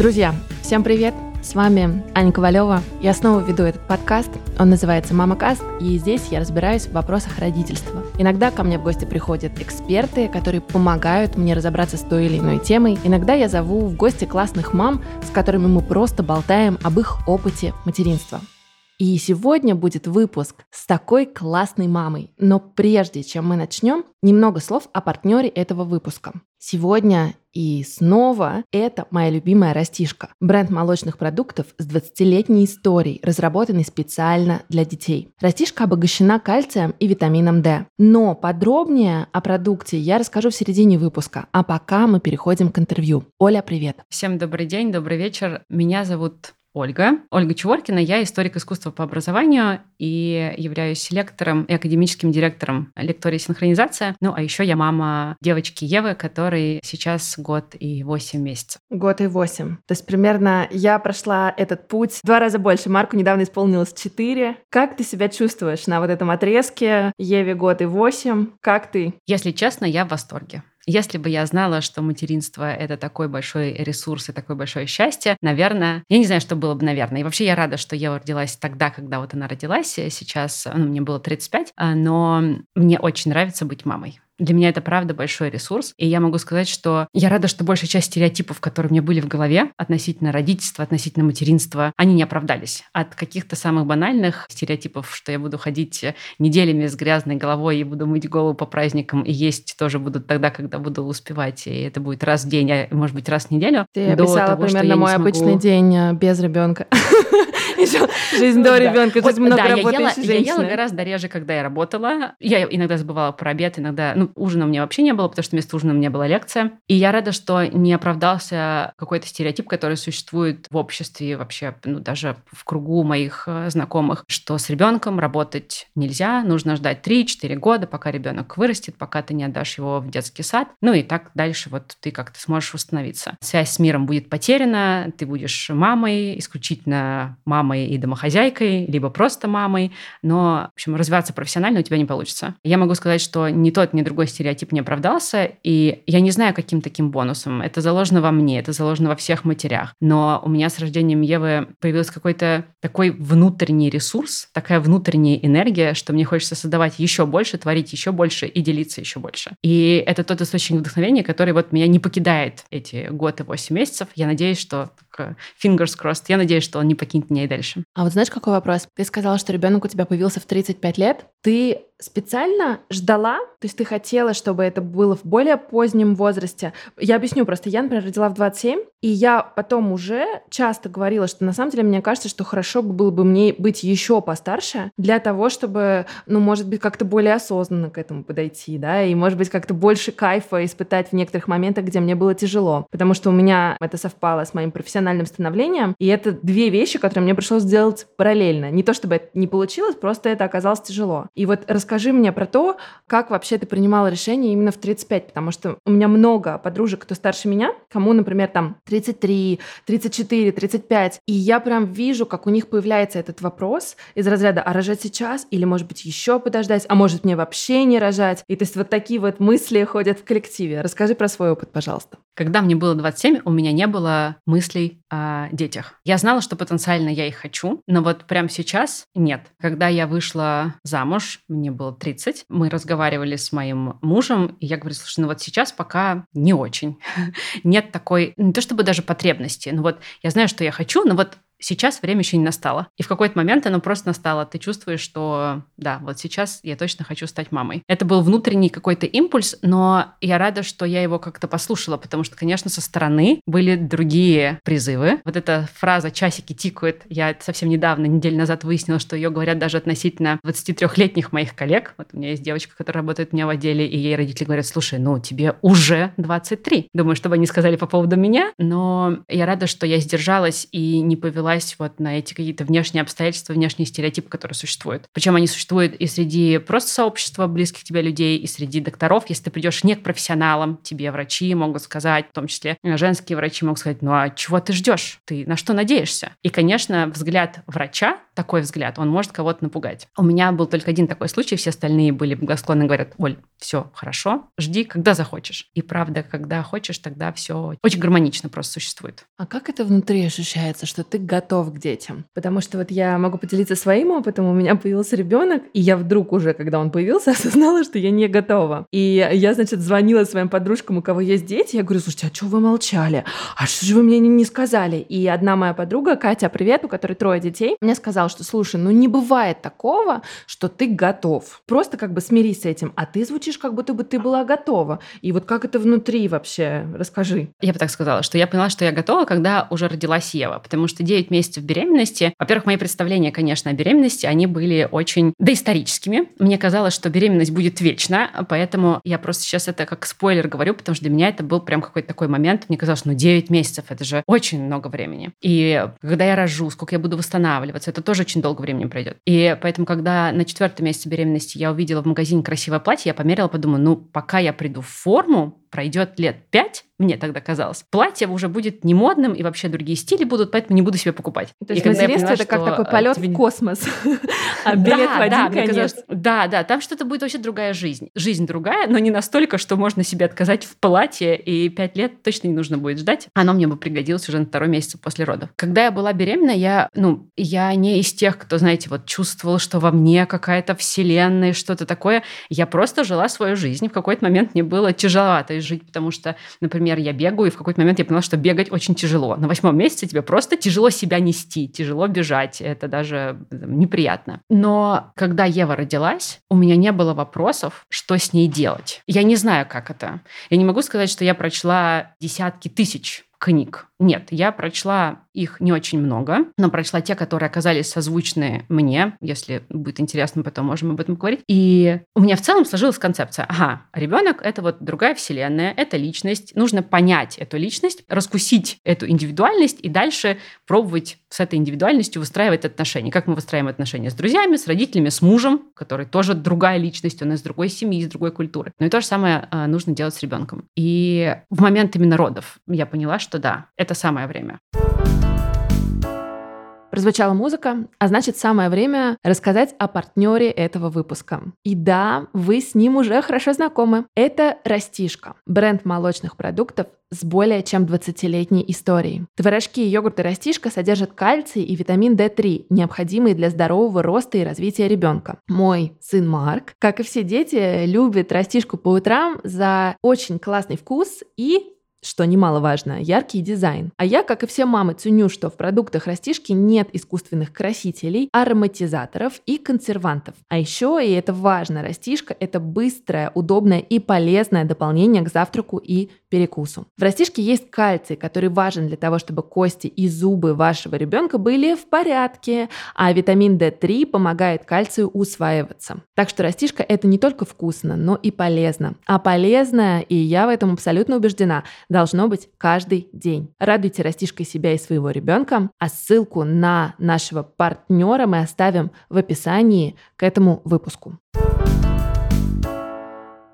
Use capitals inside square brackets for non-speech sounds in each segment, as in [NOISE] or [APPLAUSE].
Друзья, всем привет! С вами Аня Ковалева. Я снова веду этот подкаст. Он называется «Мама Каст», и здесь я разбираюсь в вопросах родительства. Иногда ко мне в гости приходят эксперты, которые помогают мне разобраться с той или иной темой. Иногда я зову в гости классных мам, с которыми мы просто болтаем об их опыте материнства. И сегодня будет выпуск с такой классной мамой. Но прежде чем мы начнем, немного слов о партнере этого выпуска. Сегодня и снова это моя любимая растишка. Бренд молочных продуктов с 20-летней историей, разработанный специально для детей. Растишка обогащена кальцием и витамином D. Но подробнее о продукте я расскажу в середине выпуска. А пока мы переходим к интервью. Оля, привет. Всем добрый день, добрый вечер. Меня зовут Ольга. Ольга Чеворкина. Я историк искусства по образованию и являюсь лектором и академическим директором лектории «Синхронизация». Ну, а еще я мама девочки Евы, которой сейчас год и восемь месяцев. Год и восемь. То есть примерно я прошла этот путь в два раза больше. Марку недавно исполнилось четыре. Как ты себя чувствуешь на вот этом отрезке? Еве год и восемь. Как ты? Если честно, я в восторге. Если бы я знала, что материнство — это такой большой ресурс и такое большое счастье, наверное, я не знаю, что было бы, наверное. И вообще я рада, что Ева родилась тогда, когда вот она родилась. Сейчас, ну, мне было 35, а, но мне очень нравится быть мамой. Для меня это правда большой ресурс. И я могу сказать, что я рада, что большая часть стереотипов, которые у меня были в голове относительно родительства, относительно материнства, они не оправдались. От каких-то самых банальных стереотипов, что я буду ходить неделями с грязной головой и буду мыть голову по праздникам и есть тоже буду тогда, когда буду успевать. И это будет раз в день, а может быть раз в неделю. Ты описала того, примерно мой смогу... обычный день э, без ребенка. [LAUGHS] Еще жизнь до ребенка. Тут много женщины. Я ела гораздо реже, когда я работала. Я иногда забывала про обед, иногда... Ну, ужина у меня вообще не было, потому что вместо ужина у меня была лекция. И я рада, что не оправдался какой-то стереотип, который существует в обществе вообще, ну, даже в кругу моих э, знакомых, что с ребенком работать нельзя, нужно ждать 3-4 года, пока ребенок вырастет, пока ты не отдашь его в детский сад. Ну и так дальше вот ты как-то сможешь восстановиться. Связь с миром будет потеряна, ты будешь мамой, исключительно мамой и домохозяйкой, либо просто мамой, но, в общем, развиваться профессионально у тебя не получится. Я могу сказать, что ни тот, ни другой стереотип не оправдался, и я не знаю, каким таким бонусом. Это заложено во мне, это заложено во всех матерях. Но у меня с рождением Евы появился какой-то такой внутренний ресурс, такая внутренняя энергия, что мне хочется создавать еще больше, творить еще больше и делиться еще больше. И это тот источник вдохновения, который вот меня не покидает эти год и восемь месяцев. Я надеюсь, что fingers crossed. Я надеюсь, что он не покинет меня и дальше. А вот знаешь, какой вопрос? Ты сказала, что ребенок у тебя появился в 35 лет. Ты специально ждала? То есть ты хотела, чтобы это было в более позднем возрасте? Я объясню просто. Я, например, родила в 27, и я потом уже часто говорила, что на самом деле мне кажется, что хорошо бы было бы мне быть еще постарше для того, чтобы, ну, может быть, как-то более осознанно к этому подойти, да, и, может быть, как-то больше кайфа испытать в некоторых моментах, где мне было тяжело. Потому что у меня это совпало с моим профессиональным становлением, и это две вещи, которые мне пришлось сделать параллельно. Не то, чтобы это не получилось, просто это оказалось тяжело. И вот расскажи мне про то, как вообще ты принимала решение именно в 35, потому что у меня много подружек, кто старше меня, кому, например, там 33, 34, 35. И я прям вижу, как у них появляется этот вопрос из разряда «а рожать сейчас?» или, может быть, еще подождать, а может, мне вообще не рожать? И то есть вот такие вот мысли ходят в коллективе. Расскажи про свой опыт, пожалуйста. Когда мне было 27, у меня не было мыслей о детях. Я знала, что потенциально я их хочу, но вот прямо сейчас нет. Когда я вышла замуж, мне было 30, мы разговаривали с моим мужем, и я говорю, слушай, ну вот сейчас пока не очень. [LAUGHS] Нет такой, не то чтобы даже потребности, но вот я знаю, что я хочу, но вот сейчас время еще не настало. И в какой-то момент оно просто настало. Ты чувствуешь, что да, вот сейчас я точно хочу стать мамой. Это был внутренний какой-то импульс, но я рада, что я его как-то послушала, потому что, конечно, со стороны были другие призывы. Вот эта фраза «часики тикают», я совсем недавно, неделю назад выяснила, что ее говорят даже относительно 23-летних моих коллег. Вот у меня есть девочка, которая работает у меня в отделе, и ей родители говорят, слушай, ну тебе уже 23. Думаю, что бы они сказали по поводу меня, но я рада, что я сдержалась и не повела повелась вот на эти какие-то внешние обстоятельства, внешние стереотипы, которые существуют. Причем они существуют и среди просто сообщества близких тебе людей, и среди докторов. Если ты придешь не к профессионалам, тебе врачи могут сказать, в том числе женские врачи могут сказать, ну а чего ты ждешь? Ты на что надеешься? И, конечно, взгляд врача, такой взгляд, он может кого-то напугать. У меня был только один такой случай, все остальные были благосклонны, говорят, Оль, все хорошо, жди, когда захочешь. И правда, когда хочешь, тогда все очень гармонично просто существует. А как это внутри ощущается, что ты готов к детям? Потому что вот я могу поделиться своим опытом, у меня появился ребенок, и я вдруг уже, когда он появился, [LAUGHS] осознала, что я не готова. И я, значит, звонила своим подружкам, у кого есть дети, я говорю, слушайте, а что вы молчали? А что же вы мне не сказали? И одна моя подруга, Катя, привет, у которой трое детей, мне сказала, что, слушай, ну не бывает такого, что ты готов. Просто как бы смирись с этим. А ты звучишь, как будто бы ты была готова. И вот как это внутри вообще? Расскажи. Я бы так сказала, что я поняла, что я готова, когда уже родилась Ева. Потому что 9 месяцев беременности, во-первых, мои представления, конечно, о беременности, они были очень доисторическими. Мне казалось, что беременность будет вечна, поэтому я просто сейчас это как спойлер говорю, потому что для меня это был прям какой-то такой момент. Мне казалось, ну 9 месяцев, это же очень много времени. И когда я рожу, сколько я буду восстанавливаться, это тоже очень долго времени пройдет. И поэтому, когда на четвертом месяце беременности я увидела в магазине красивое платье, я померила, подумала, ну, пока я приду в форму, пройдет лет пять, мне тогда казалось, платье уже будет не модным, и вообще другие стили будут, поэтому не буду себе покупать. То есть материнство это как такой полет в космос, [LAUGHS] а билет в один конец. Да, да, там что-то будет вообще другая жизнь. Жизнь другая, но не настолько, что можно себе отказать в платье, и пять лет точно не нужно будет ждать. Оно мне бы пригодилось уже на второй месяц после родов. Когда я была беременна, я, ну, я не из тех, кто, знаете, вот чувствовал, что во мне какая-то вселенная, что-то такое. Я просто жила свою жизнь. В какой-то момент мне было тяжеловато жить, потому что, например, я бегаю, и в какой-то момент я поняла, что бегать очень тяжело. На восьмом месяце тебе просто тяжело себя нести, тяжело бежать, это даже неприятно. Но когда Ева родилась, у меня не было вопросов, что с ней делать. Я не знаю, как это. Я не могу сказать, что я прочла десятки тысяч книг. Нет, я прочла их не очень много, но прочла те, которые оказались созвучны мне. Если будет интересно, потом можем об этом говорить. И у меня в целом сложилась концепция. Ага, ребенок — это вот другая вселенная, это личность. Нужно понять эту личность, раскусить эту индивидуальность и дальше пробовать с этой индивидуальностью выстраивать отношения. Как мы выстраиваем отношения с друзьями, с родителями, с мужем, который тоже другая личность, он из другой семьи, из другой культуры. Но и то же самое а, нужно делать с ребенком. И в момент именно родов я поняла, что да, это самое время. Прозвучала музыка, а значит самое время рассказать о партнере этого выпуска. И да, вы с ним уже хорошо знакомы. Это Растишка, бренд молочных продуктов с более чем 20-летней историей. Творожки и йогурты Растишка содержат кальций и витамин D3, необходимые для здорового роста и развития ребенка. Мой сын Марк, как и все дети, любит Растишку по утрам за очень классный вкус и что немаловажно, яркий дизайн. А я, как и все мамы, ценю, что в продуктах растишки нет искусственных красителей, ароматизаторов и консервантов. А еще, и это важно, растишка – это быстрое, удобное и полезное дополнение к завтраку и перекусу. В растишке есть кальций, который важен для того, чтобы кости и зубы вашего ребенка были в порядке, а витамин D3 помогает кальцию усваиваться. Так что растишка – это не только вкусно, но и полезно. А полезное, и я в этом абсолютно убеждена – должно быть каждый день. Радуйте растишкой себя и своего ребенка, а ссылку на нашего партнера мы оставим в описании к этому выпуску.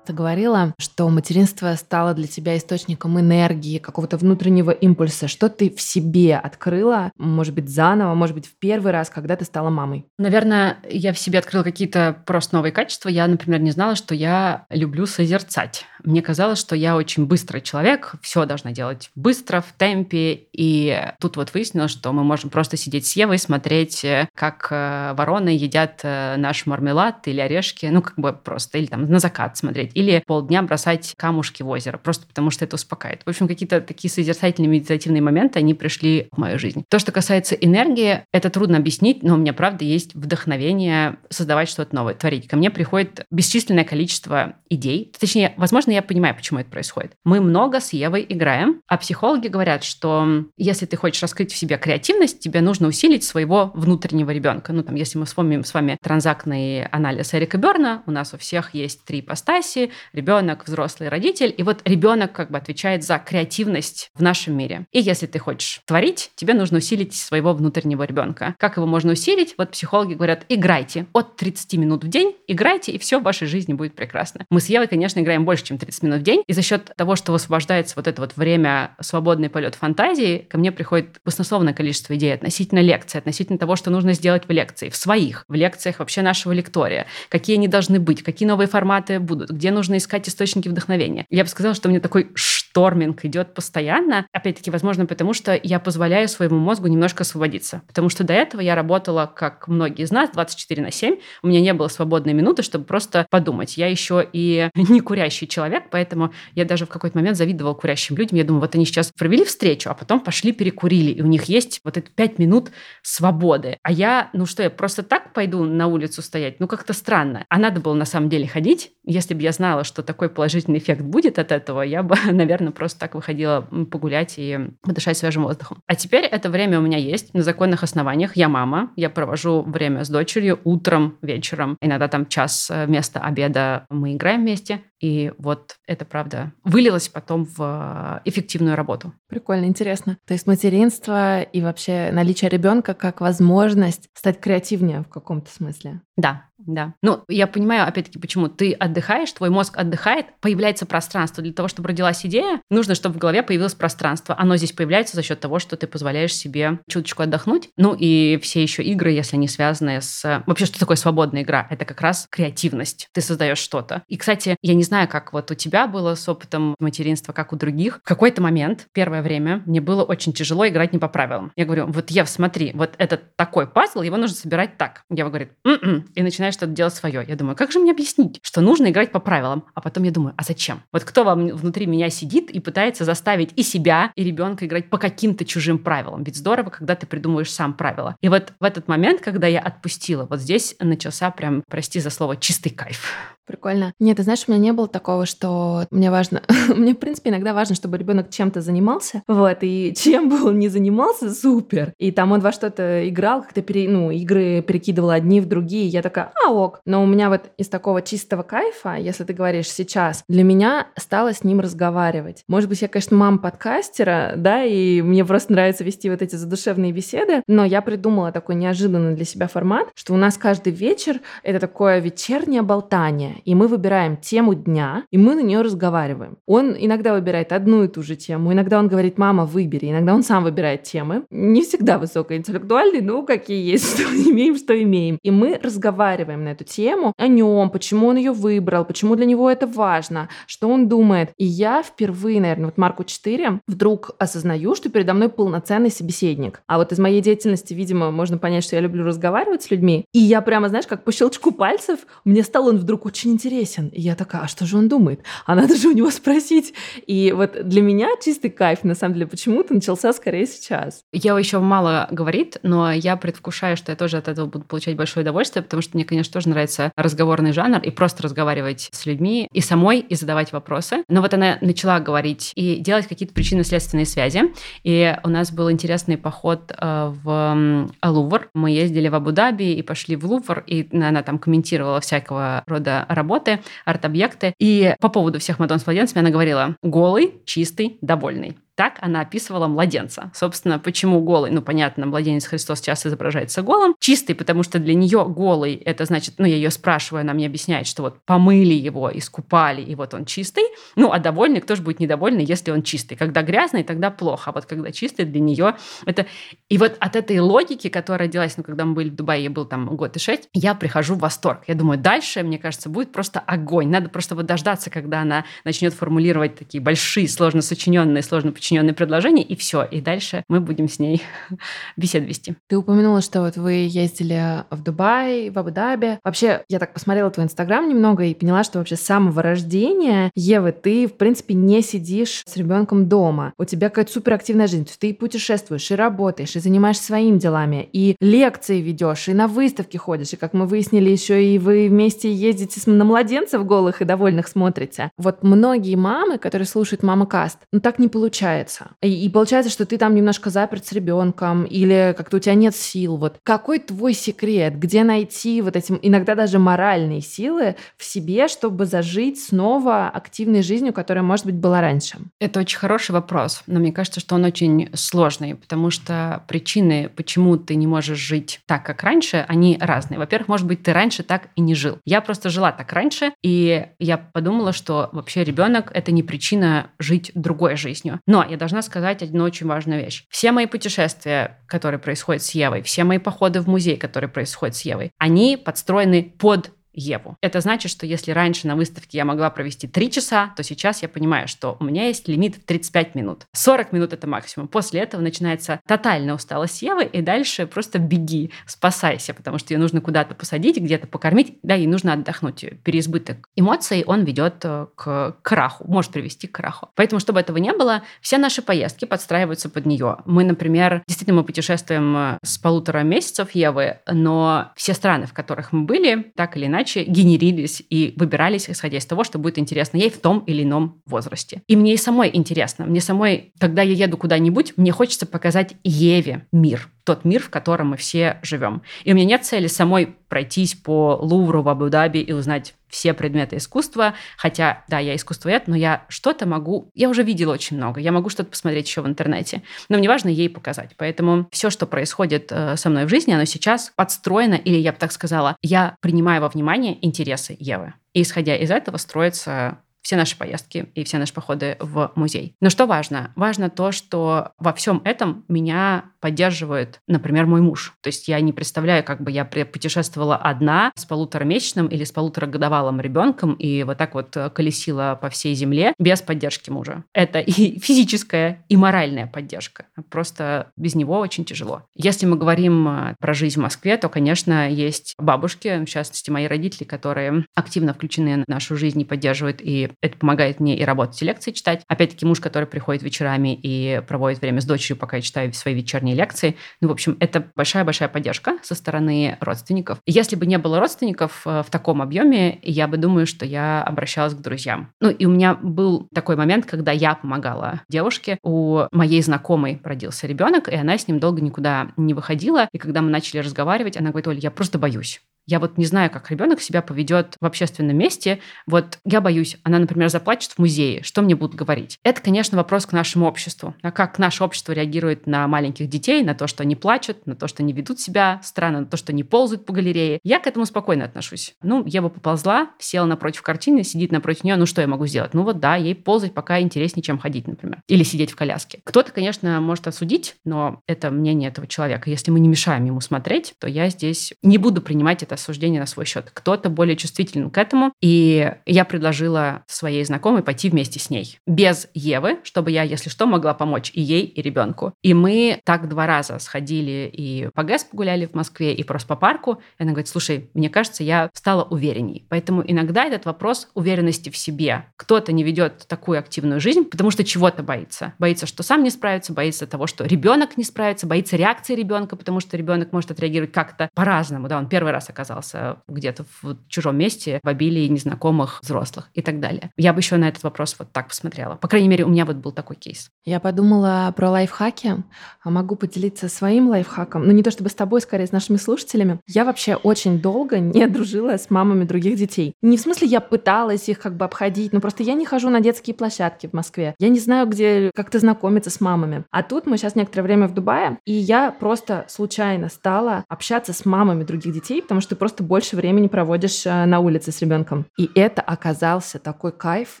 Ты говорила, что материнство стало для тебя источником энергии, какого-то внутреннего импульса. Что ты в себе открыла, может быть, заново, может быть, в первый раз, когда ты стала мамой? Наверное, я в себе открыла какие-то просто новые качества. Я, например, не знала, что я люблю созерцать. Мне казалось, что я очень быстрый человек, все должна делать быстро, в темпе. И тут вот выяснилось, что мы можем просто сидеть с Евой, смотреть, э, как э, вороны едят э, наш мармелад или орешки, ну, как бы просто, или там на закат смотреть или полдня бросать камушки в озеро, просто потому что это успокаивает. В общем, какие-то такие созерцательные медитативные моменты, они пришли в мою жизнь. То, что касается энергии, это трудно объяснить, но у меня, правда, есть вдохновение создавать что-то новое, творить. Ко мне приходит бесчисленное количество идей. Точнее, возможно, я я понимаю, почему это происходит. Мы много с Евой играем, а психологи говорят, что если ты хочешь раскрыть в себе креативность, тебе нужно усилить своего внутреннего ребенка. Ну, там, если мы вспомним с вами транзактный анализ Эрика Берна, у нас у всех есть три ипостаси, ребенок, взрослый, родитель, и вот ребенок как бы отвечает за креативность в нашем мире. И если ты хочешь творить, тебе нужно усилить своего внутреннего ребенка. Как его можно усилить? Вот психологи говорят, играйте от 30 минут в день, играйте, и все в вашей жизни будет прекрасно. Мы с Евой, конечно, играем больше, чем 30 минут в день, и за счет того, что высвобождается вот это вот время свободный полет фантазии, ко мне приходит баснословное количество идей относительно лекций, относительно того, что нужно сделать в лекции, в своих, в лекциях вообще нашего лектория, какие они должны быть, какие новые форматы будут, где нужно искать источники вдохновения. Я бы сказала, что у меня такой шторминг идет постоянно. Опять-таки, возможно, потому что я позволяю своему мозгу немножко освободиться. Потому что до этого я работала, как многие из нас, 24 на 7. У меня не было свободной минуты, чтобы просто подумать. Я еще и [LAUGHS] не курящий человек, поэтому я даже в какой-то момент завидовала курящим людям. Я думаю, вот они сейчас провели встречу, а потом пошли перекурили, и у них есть вот эти 5 минут свободы. А я, ну что, я просто так пойду на улицу стоять? Ну как-то странно. А надо было на самом деле ходить. Если бы я знала, что такой положительный эффект будет от этого, я бы, [LAUGHS] наверное, просто так выходила погулять и подышать свежим воздухом. А теперь это время у меня есть на законных основаниях. Я мама, я провожу время с дочерью утром, вечером, иногда там час э, вместо обеда мы играем вместе. И вот это, правда, вылилось потом в эффективную работу. Прикольно, интересно. То есть материнство и вообще наличие ребенка как возможность стать креативнее в каком-то смысле. Да, да. Ну, я понимаю, опять-таки, почему ты отдыхаешь, твой мозг отдыхает, появляется пространство. Для того, чтобы родилась идея, нужно, чтобы в голове появилось пространство. Оно здесь появляется за счет того, что ты позволяешь себе чуточку отдохнуть. Ну и все еще игры, если они связаны с... Вообще, что такое свободная игра? Это как раз креативность. Ты создаешь что-то. И, кстати, я не знаю, как вот у тебя было с опытом материнства, как у других. В какой-то момент, первое время, мне было очень тяжело играть не по правилам. Я говорю, вот Ев, смотри, вот этот такой пазл, его нужно собирать так. Ева говорит, м-м", и начинает что-то делать свое. Я думаю, как же мне объяснить, что нужно играть по правилам? А потом я думаю, а зачем? Вот кто вам внутри меня сидит и пытается заставить и себя, и ребенка играть по каким-то чужим правилам? Ведь здорово, когда ты придумываешь сам правила. И вот в этот момент, когда я отпустила, вот здесь начался прям, прости за слово, чистый кайф. Прикольно. Нет, ты знаешь, у меня не было такого, что мне важно... [LAUGHS] мне, в принципе, иногда важно, чтобы ребенок чем-то занимался. Вот, и чем бы он ни занимался, супер. И там он во что-то играл, как-то пере... ну, игры перекидывал одни в другие. Я такая, а, ок. Но у меня вот из такого чистого кайфа, если ты говоришь сейчас, для меня стало с ним разговаривать. Может быть, я, конечно, мама подкастера, да, и мне просто нравится вести вот эти задушевные беседы, но я придумала такой неожиданный для себя формат, что у нас каждый вечер это такое вечернее болтание и мы выбираем тему дня, и мы на нее разговариваем. Он иногда выбирает одну и ту же тему, иногда он говорит, мама, выбери, иногда он сам выбирает темы. Не всегда высокоинтеллектуальный, но какие есть, [LAUGHS] что имеем, что имеем. И мы разговариваем на эту тему, о нем, почему он ее выбрал, почему для него это важно, что он думает. И я впервые, наверное, вот Марку 4 вдруг осознаю, что передо мной полноценный собеседник. А вот из моей деятельности, видимо, можно понять, что я люблю разговаривать с людьми. И я прямо, знаешь, как по щелчку пальцев, мне стал он вдруг очень интересен. И я такая, а что же он думает? А надо же у него спросить. И вот для меня чистый кайф, на самом деле, почему-то начался скорее сейчас. Я еще мало говорит, но я предвкушаю, что я тоже от этого буду получать большое удовольствие, потому что мне, конечно, тоже нравится разговорный жанр и просто разговаривать с людьми и самой, и задавать вопросы. Но вот она начала говорить и делать какие-то причинно-следственные связи. И у нас был интересный поход э, в Лувр. Мы ездили в Абу-Даби и пошли в Лувр, и она там комментировала всякого рода работы, арт-объекты. И по поводу всех Мадон с младенцами она говорила «голый, чистый, довольный». Так она описывала младенца. Собственно, почему голый? Ну, понятно, младенец Христос часто изображается голым. Чистый, потому что для нее голый, это значит, ну, я ее спрашиваю, она мне объясняет, что вот помыли его, искупали, и вот он чистый. Ну, а довольный, кто же будет недовольный, если он чистый? Когда грязный, тогда плохо, а вот когда чистый, для нее это... И вот от этой логики, которая родилась, ну, когда мы были в Дубае, я был там год и шесть, я прихожу в восторг. Я думаю, дальше, мне кажется, будет просто огонь. Надо просто вот дождаться, когда она начнет формулировать такие большие, сложно сочиненные, сложно подчиненное предложение, и все. И дальше мы будем с ней [LAUGHS] бесед вести. Ты упомянула, что вот вы ездили в Дубай, в Абу-Даби. Вообще, я так посмотрела твой Инстаграм немного и поняла, что вообще с самого рождения, Евы, ты, в принципе, не сидишь с ребенком дома. У тебя какая-то суперактивная жизнь. Ты и путешествуешь, и работаешь, и занимаешься своими делами, и лекции ведешь, и на выставки ходишь, и, как мы выяснили, еще и вы вместе ездите на младенцев голых и довольных смотрите. Вот многие мамы, которые слушают Мама Каст, ну так не получается. И, и получается, что ты там немножко заперт с ребенком, или как-то у тебя нет сил. Вот какой твой секрет? Где найти вот этим иногда даже моральные силы в себе, чтобы зажить снова активной жизнью, которая, может быть, была раньше? Это очень хороший вопрос, но мне кажется, что он очень сложный, потому что причины, почему ты не можешь жить так, как раньше, они разные. Во-первых, может быть, ты раньше так и не жил. Я просто жила так раньше, и я подумала, что вообще ребенок это не причина жить другой жизнью. Но я должна сказать одну очень важную вещь. Все мои путешествия, которые происходят с Евой, все мои походы в музей, которые происходят с Евой, они подстроены под Еву. Это значит, что если раньше на выставке я могла провести 3 часа, то сейчас я понимаю, что у меня есть лимит в 35 минут. 40 минут это максимум. После этого начинается тотальная усталость Евы, и дальше просто беги, спасайся, потому что ее нужно куда-то посадить, где-то покормить, да, ей нужно отдохнуть. Переизбыток эмоций, он ведет э, к краху, может привести к краху. Поэтому, чтобы этого не было, все наши поездки подстраиваются под нее. Мы, например, действительно мы путешествуем э, с полутора месяцев Евы, но все страны, в которых мы были, так или иначе, иначе генерились и выбирались, исходя из того, что будет интересно ей в том или ином возрасте. И мне и самой интересно. Мне самой, когда я еду куда-нибудь, мне хочется показать Еве мир тот мир, в котором мы все живем. И у меня нет цели самой пройтись по Лувру в Абу-Даби и узнать все предметы искусства, хотя, да, я искусствовед, но я что-то могу, я уже видела очень много, я могу что-то посмотреть еще в интернете, но мне важно ей показать. Поэтому все, что происходит э, со мной в жизни, оно сейчас подстроено, или я бы так сказала, я принимаю во внимание интересы Евы. И исходя из этого строится все наши поездки и все наши походы в музей. Но что важно? Важно то, что во всем этом меня поддерживает, например, мой муж. То есть я не представляю, как бы я путешествовала одна с полуторамесячным или с полуторагодовалым ребенком и вот так вот колесила по всей земле без поддержки мужа. Это и [LAUGHS] физическая, и моральная поддержка. Просто без него очень тяжело. Если мы говорим э, про жизнь в Москве, то, конечно, есть бабушки, в частности, мои родители, которые активно включены в нашу жизнь и поддерживают и это помогает мне и работать, и лекции читать. Опять-таки муж, который приходит вечерами и проводит время с дочерью, пока я читаю свои вечерние лекции. Ну, в общем, это большая-большая поддержка со стороны родственников. Если бы не было родственников э, в таком объеме, я бы думаю, что я обращалась к друзьям. Ну, и у меня был такой момент, когда я помогала девушке. У моей знакомой родился ребенок, и она с ним долго никуда не выходила. И когда мы начали разговаривать, она говорит, Оля, я просто боюсь. Я вот не знаю, как ребенок себя поведет в общественном месте. Вот я боюсь, она, например, заплачет в музее. Что мне будут говорить? Это, конечно, вопрос к нашему обществу. А как наше общество реагирует на маленьких детей, на то, что они плачут, на то, что они ведут себя странно, на то, что они ползают по галерее. Я к этому спокойно отношусь. Ну, я бы поползла, села напротив картины, сидит напротив нее. Ну, что я могу сделать? Ну, вот да, ей ползать пока интереснее, чем ходить, например. Или сидеть в коляске. Кто-то, конечно, может осудить, но это мнение этого человека. Если мы не мешаем ему смотреть, то я здесь не буду принимать это осуждение на свой счет. Кто-то более чувствителен к этому, и я предложила своей знакомой пойти вместе с ней. Без Евы, чтобы я, если что, могла помочь и ей, и ребенку. И мы так два раза сходили и по ГЭС погуляли в Москве, и просто по парку. И она говорит, слушай, мне кажется, я стала уверенней. Поэтому иногда этот вопрос уверенности в себе. Кто-то не ведет такую активную жизнь, потому что чего-то боится. Боится, что сам не справится, боится того, что ребенок не справится, боится реакции ребенка, потому что ребенок может отреагировать как-то по-разному. Да, он первый раз оказался где-то в чужом месте, в обилии незнакомых взрослых и так далее. Я бы еще на этот вопрос вот так посмотрела. По крайней мере, у меня вот был такой кейс. Я подумала про лайфхаки. А могу поделиться своим лайфхаком. Ну, не то чтобы с тобой, скорее, с нашими слушателями. Я вообще очень долго не дружила с мамами других детей. Не в смысле я пыталась их как бы обходить, но просто я не хожу на детские площадки в Москве. Я не знаю, где как-то знакомиться с мамами. А тут мы сейчас некоторое время в Дубае, и я просто случайно стала общаться с мамами других детей, потому что просто больше времени проводишь э, на улице с ребенком. И это оказался такой кайф.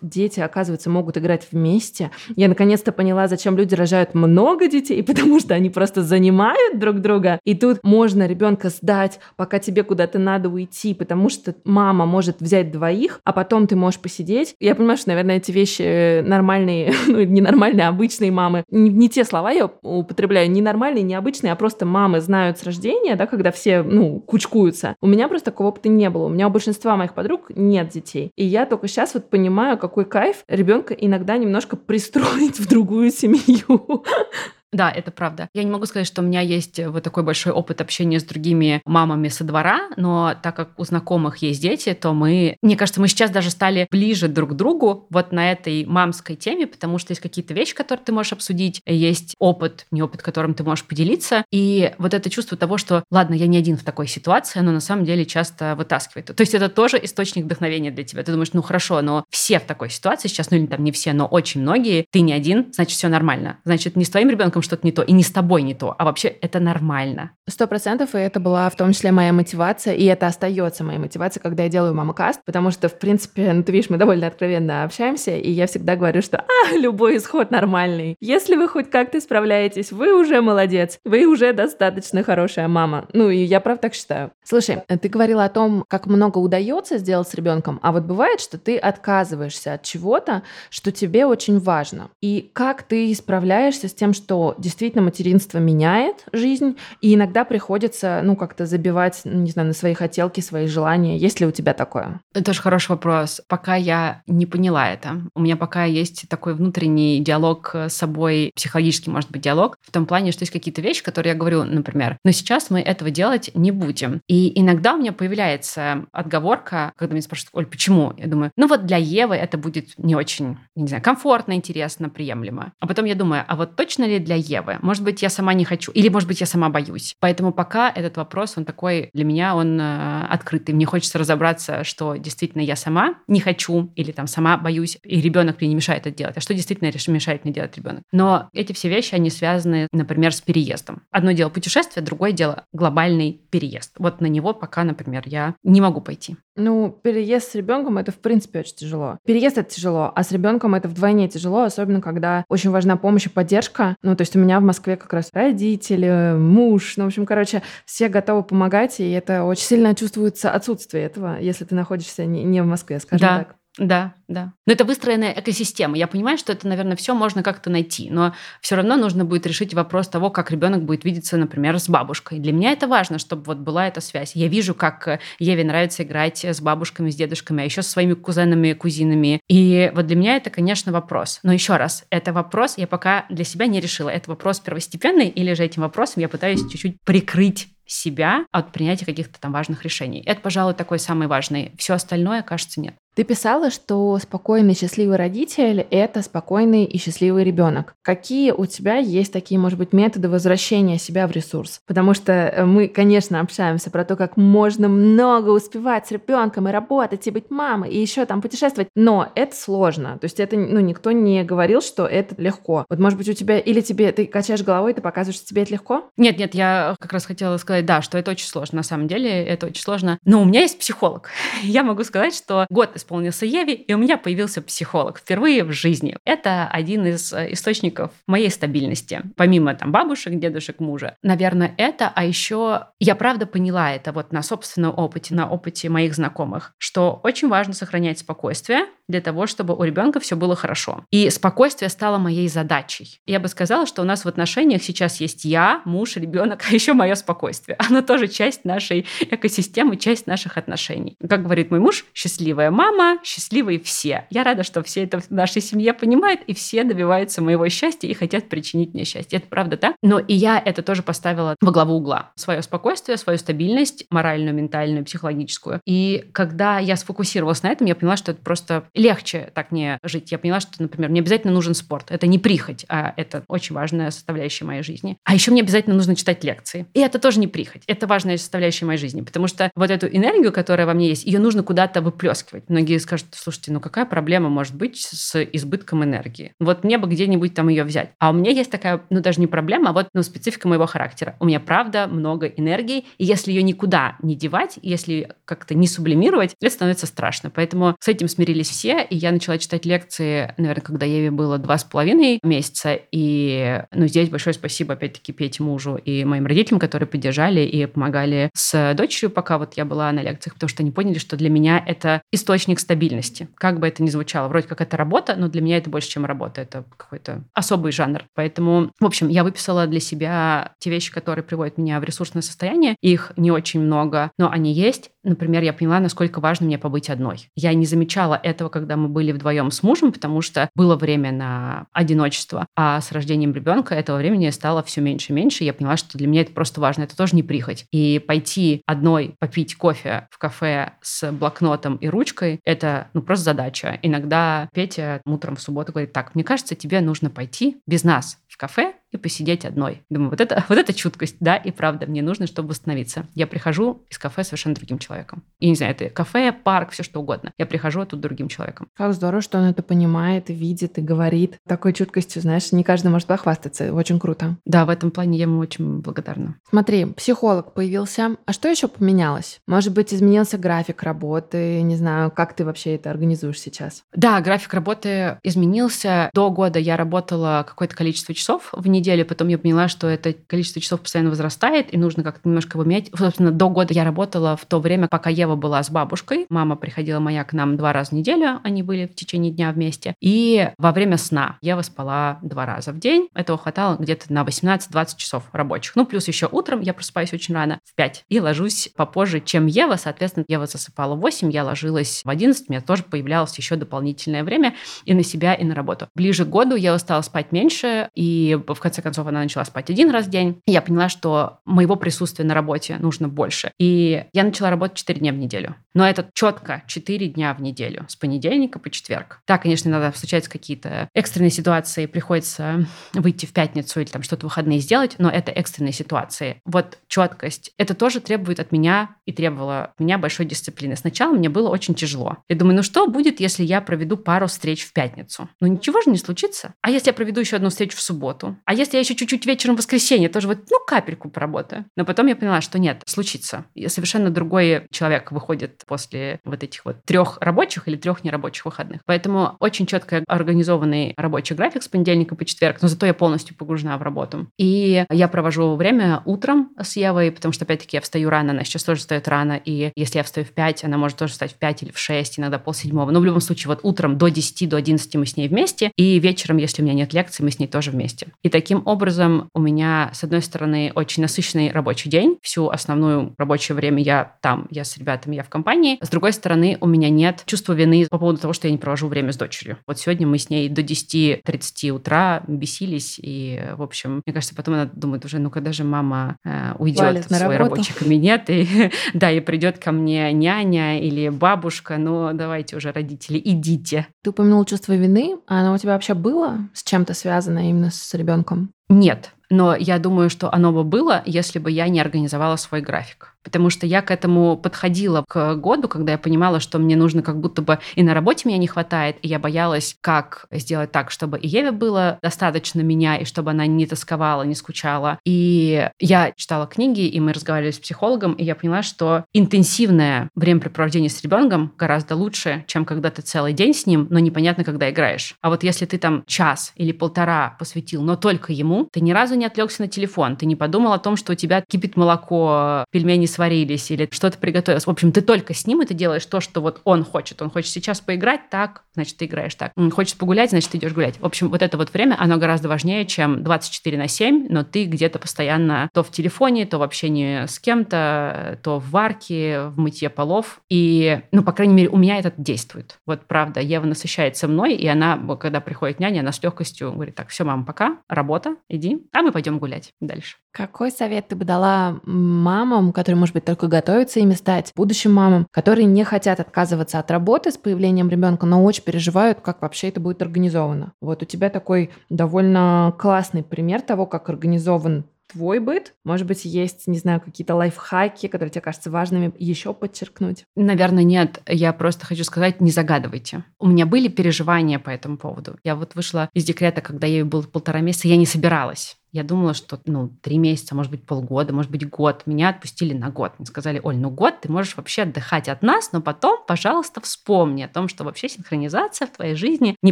Дети, оказывается, могут играть вместе. Я наконец-то поняла, зачем люди рожают много детей, [LAUGHS] потому что они просто занимают друг друга. И тут можно ребенка сдать, пока тебе куда-то надо уйти, потому что мама может взять двоих, а потом ты можешь посидеть. Я понимаю, что, наверное, эти вещи э, нормальные, [LAUGHS] ну, не нормальные, а обычные мамы. Не, не те слова я употребляю, не нормальные, не обычные, а просто мамы знают с рождения, да, когда все, ну, кучкуются. Меня просто такого опыта не было. У меня у большинства моих подруг нет детей. И я только сейчас вот понимаю, какой кайф ребенка иногда немножко пристроить в другую семью. [LAUGHS] Да, это правда. Я не могу сказать, что у меня есть вот такой большой опыт общения с другими мамами со двора, но так как у знакомых есть дети, то мы, мне кажется, мы сейчас даже стали ближе друг к другу вот на этой мамской теме, потому что есть какие-то вещи, которые ты можешь обсудить, есть опыт, не опыт, которым ты можешь поделиться, и вот это чувство того, что, ладно, я не один в такой ситуации, оно на самом деле часто вытаскивает. То есть это тоже источник вдохновения для тебя. Ты думаешь, ну хорошо, но все в такой ситуации сейчас, ну или там не все, но очень многие, ты не один, значит, все нормально. Значит, не с твоим ребенком ребенком что-то не то, и не с тобой не то, а вообще это нормально. Сто процентов, и это была в том числе моя мотивация, и это остается моей мотивацией, когда я делаю мамакаст, потому что, в принципе, ну ты видишь, мы довольно откровенно общаемся, и я всегда говорю, что а, любой исход нормальный. Если вы хоть как-то справляетесь, вы уже молодец, вы уже достаточно хорошая мама. Ну и я прав так считаю. Слушай, ты говорила о том, как много удается сделать с ребенком, а вот бывает, что ты отказываешься от чего-то, что тебе очень важно. И как ты справляешься с тем, что действительно материнство меняет жизнь, и иногда приходится, ну, как-то забивать, не знаю, на свои хотелки, свои желания. Есть ли у тебя такое? Это тоже хороший вопрос. Пока я не поняла это. У меня пока есть такой внутренний диалог с собой, психологический, может быть, диалог, в том плане, что есть какие-то вещи, которые я говорю, например, но сейчас мы этого делать не будем. И иногда у меня появляется отговорка, когда меня спрашивают, Оль, почему? Я думаю, ну вот для Евы это будет не очень, не знаю, комфортно, интересно, приемлемо. А потом я думаю, а вот точно ли для Евы. Может быть, я сама не хочу, или, может быть, я сама боюсь. Поэтому пока этот вопрос, он такой, для меня он э, открытый. Мне хочется разобраться, что действительно я сама не хочу, или там сама боюсь, и ребенок мне не мешает это делать, а что действительно мешает мне делать ребенок. Но эти все вещи, они связаны, например, с переездом. Одно дело путешествие, другое дело глобальный переезд. Вот на него пока, например, я не могу пойти. Ну, переезд с ребенком это в принципе очень тяжело. Переезд это тяжело, а с ребенком это вдвойне тяжело, особенно когда очень важна помощь и поддержка. Ну, то есть у меня в Москве как раз родители, муж, ну, в общем, короче, все готовы помогать, и это очень сильно чувствуется отсутствие этого, если ты находишься не, не в Москве, скажем да. так. Да, да. Но это выстроенная экосистема. Я понимаю, что это, наверное, все можно как-то найти, но все равно нужно будет решить вопрос того, как ребенок будет видеться, например, с бабушкой. Для меня это важно, чтобы вот была эта связь. Я вижу, как Еве нравится играть с бабушками, с дедушками, а еще со своими кузенами, кузинами. И вот для меня это, конечно, вопрос. Но еще раз, это вопрос я пока для себя не решила. Это вопрос первостепенный, или же этим вопросом я пытаюсь чуть-чуть прикрыть себя от принятия каких-то там важных решений. Это, пожалуй, такой самый важный. Все остальное, кажется, нет. Ты писала, что спокойный, счастливый родитель — это спокойный и счастливый ребенок. Какие у тебя есть такие, может быть, методы возвращения себя в ресурс? Потому что э, мы, конечно, общаемся про то, как можно много успевать с ребенком и работать, и быть мамой, и еще там путешествовать. Но это сложно. То есть это, ну, никто не говорил, что это легко. Вот, может быть, у тебя или тебе ты качаешь головой, ты показываешь, что тебе это легко? Нет, нет, я как раз хотела сказать, да, что это очень сложно. На самом деле это очень сложно. Но у меня есть психолог. [LAUGHS] Я могу сказать, что год исполнился Еве, и у меня появился психолог впервые в жизни. Это один из э, источников моей стабильности. Помимо там бабушек, дедушек, мужа. Наверное, это, а еще я правда поняла это вот на собственном опыте, на опыте моих знакомых, что очень важно сохранять спокойствие для того, чтобы у ребенка все было хорошо. И спокойствие стало моей задачей. Я бы сказала, что у нас в отношениях сейчас есть я, муж, ребенок, а еще мое спокойствие. Оно тоже часть нашей экосистемы, часть наших отношений. Как говорит мой муж, счастливая мама, мама, счастливые все. Я рада, что все это в нашей семье понимают, и все добиваются моего счастья и хотят причинить мне счастье. Это правда так? Но и я это тоже поставила во главу угла. Свое спокойствие, свою стабильность, моральную, ментальную, психологическую. И когда я сфокусировалась на этом, я поняла, что это просто легче так не жить. Я поняла, что, например, мне обязательно нужен спорт. Это не прихоть, а это очень важная составляющая моей жизни. А еще мне обязательно нужно читать лекции. И это тоже не прихоть. Это важная составляющая моей жизни, потому что вот эту энергию, которая во мне есть, ее нужно куда-то выплескивать. Многие многие скажут, слушайте, ну какая проблема может быть с избытком энергии? Вот мне бы где-нибудь там ее взять. А у меня есть такая, ну даже не проблема, а вот ну, специфика моего характера. У меня правда много энергии, и если ее никуда не девать, если как-то не сублимировать, это становится страшно. Поэтому с этим смирились все, и я начала читать лекции, наверное, когда Еве было два с половиной месяца, и ну, здесь большое спасибо опять-таки Пете мужу и моим родителям, которые поддержали и помогали с дочерью, пока вот я была на лекциях, потому что они поняли, что для меня это источник стабильности. Как бы это ни звучало, вроде как это работа, но для меня это больше, чем работа, это какой-то особый жанр. Поэтому, в общем, я выписала для себя те вещи, которые приводят меня в ресурсное состояние. Их не очень много, но они есть. Например, я поняла, насколько важно мне побыть одной. Я не замечала этого, когда мы были вдвоем с мужем, потому что было время на одиночество, а с рождением ребенка этого времени стало все меньше и меньше. Я поняла, что для меня это просто важно. Это тоже не прихоть. И пойти одной попить кофе в кафе с блокнотом и ручкой – это ну, просто задача. Иногда Петя утром в субботу говорит, так, мне кажется, тебе нужно пойти без нас в кафе и посидеть одной. Думаю, вот это, [LAUGHS] вот это чуткость, да, и правда, мне нужно, чтобы восстановиться. Я прихожу из кафе совершенно другим человеком. И не знаю, это кафе, парк, все что угодно. Я прихожу тут другим человеком. Как здорово, что он это понимает, видит и говорит. Такой чуткостью, знаешь, не каждый может похвастаться. Очень круто. Да, в этом плане я ему очень благодарна. Смотри, психолог появился. А что еще поменялось? Может быть, изменился график работы? Не знаю, как ты вообще это организуешь сейчас? Да, график работы изменился. До года я работала какое-то количество часов в неделю, потом я поняла, что это количество часов постоянно возрастает, и нужно как-то немножко его менять. Собственно, до года я работала в то время, пока Ева была с бабушкой. Мама приходила моя к нам два раза в неделю, они были в течение дня вместе. И во время сна Ева спала два раза в день. Этого хватало где-то на 18-20 часов рабочих. Ну, плюс еще утром я просыпаюсь очень рано, в 5, и ложусь попозже, чем Ева. Соответственно, Ева засыпала в 8, я ложилась в 11, у меня тоже появлялось еще дополнительное время и на себя, и на работу. Ближе к году я стала спать меньше, и в конце концов она начала спать один раз в день. Я поняла, что моего присутствия на работе нужно больше. И я начала работать 4 дня в неделю. Но это четко 4 дня в неделю, с понедельника по четверг. Да, конечно, иногда случаются какие-то экстренные ситуации, приходится выйти в пятницу или там что-то выходные сделать, но это экстренные ситуации. Вот четкость, это тоже требует от меня и требовало от меня большой дисциплины. Сначала мне было очень тяжело. Я думаю, ну что будет, если я проведу пару встреч в пятницу? Ну ничего же не случится. А если я проведу еще одну встречу в субботу. А если я еще чуть-чуть вечером в воскресенье, тоже вот, ну, капельку поработаю. Но потом я поняла, что нет, случится. И совершенно другой человек выходит после вот этих вот трех рабочих или трех нерабочих выходных. Поэтому очень четко организованный рабочий график с понедельника по четверг, но зато я полностью погружена в работу. И я провожу время утром с Евой, потому что, опять-таки, я встаю рано, она сейчас тоже встает рано, и если я встаю в 5, она может тоже встать в 5 или в 6, иногда полседьмого. Но в любом случае, вот утром до 10, до 11 мы с ней вместе, и вечером, если у меня нет лекции, мы с ней тоже вместе. И таким образом у меня, с одной стороны, очень насыщенный рабочий день. Всю основную рабочее время я там, я с ребятами, я в компании. С другой стороны, у меня нет чувства вины по поводу того, что я не провожу время с дочерью. Вот сегодня мы с ней до 10-30 утра бесились, и, в общем, мне кажется, потом она думает уже, ну когда же мама э, уйдет Валит в свой работу. рабочий кабинет, и, [LAUGHS] да, и придет ко мне няня или бабушка, ну давайте уже, родители, идите. Ты упомянул чувство вины, оно у тебя вообще было с чем-то связано именно с ребенком? Нет, но я думаю, что оно бы было, если бы я не организовала свой график потому что я к этому подходила к году, когда я понимала, что мне нужно как будто бы и на работе меня не хватает, и я боялась, как сделать так, чтобы и Еве было достаточно меня, и чтобы она не тосковала, не скучала. И я читала книги, и мы разговаривали с психологом, и я поняла, что интенсивное времяпрепровождение с ребенком гораздо лучше, чем когда ты целый день с ним, но непонятно, когда играешь. А вот если ты там час или полтора посвятил, но только ему, ты ни разу не отвлекся на телефон, ты не подумал о том, что у тебя кипит молоко, пельмени сварились или что-то приготовилось. В общем, ты только с ним, и ты делаешь то, что вот он хочет. Он хочет сейчас поиграть так, значит, ты играешь так. Он хочет погулять, значит, ты идешь гулять. В общем, вот это вот время, оно гораздо важнее, чем 24 на 7, но ты где-то постоянно то в телефоне, то в общении с кем-то, то в варке, в мытье полов. И, ну, по крайней мере, у меня это действует. Вот правда, Ева насыщается мной, и она, когда приходит няня, она с легкостью говорит, так, все, мама, пока, работа, иди, а мы пойдем гулять дальше. Какой совет ты бы дала мамам, которые, может быть, только готовятся ими стать, будущим мамам, которые не хотят отказываться от работы с появлением ребенка, но очень переживают, как вообще это будет организовано? Вот у тебя такой довольно классный пример того, как организован твой быт? Может быть, есть, не знаю, какие-то лайфхаки, которые тебе кажутся важными еще подчеркнуть? Наверное, нет. Я просто хочу сказать, не загадывайте. У меня были переживания по этому поводу. Я вот вышла из декрета, когда ей было полтора месяца, я не собиралась. Я думала, что, ну, три месяца, может быть, полгода, может быть, год. Меня отпустили на год. Мне сказали, Оль, ну год ты можешь вообще отдыхать от нас, но потом, пожалуйста, вспомни о том, что вообще синхронизация в твоей жизни не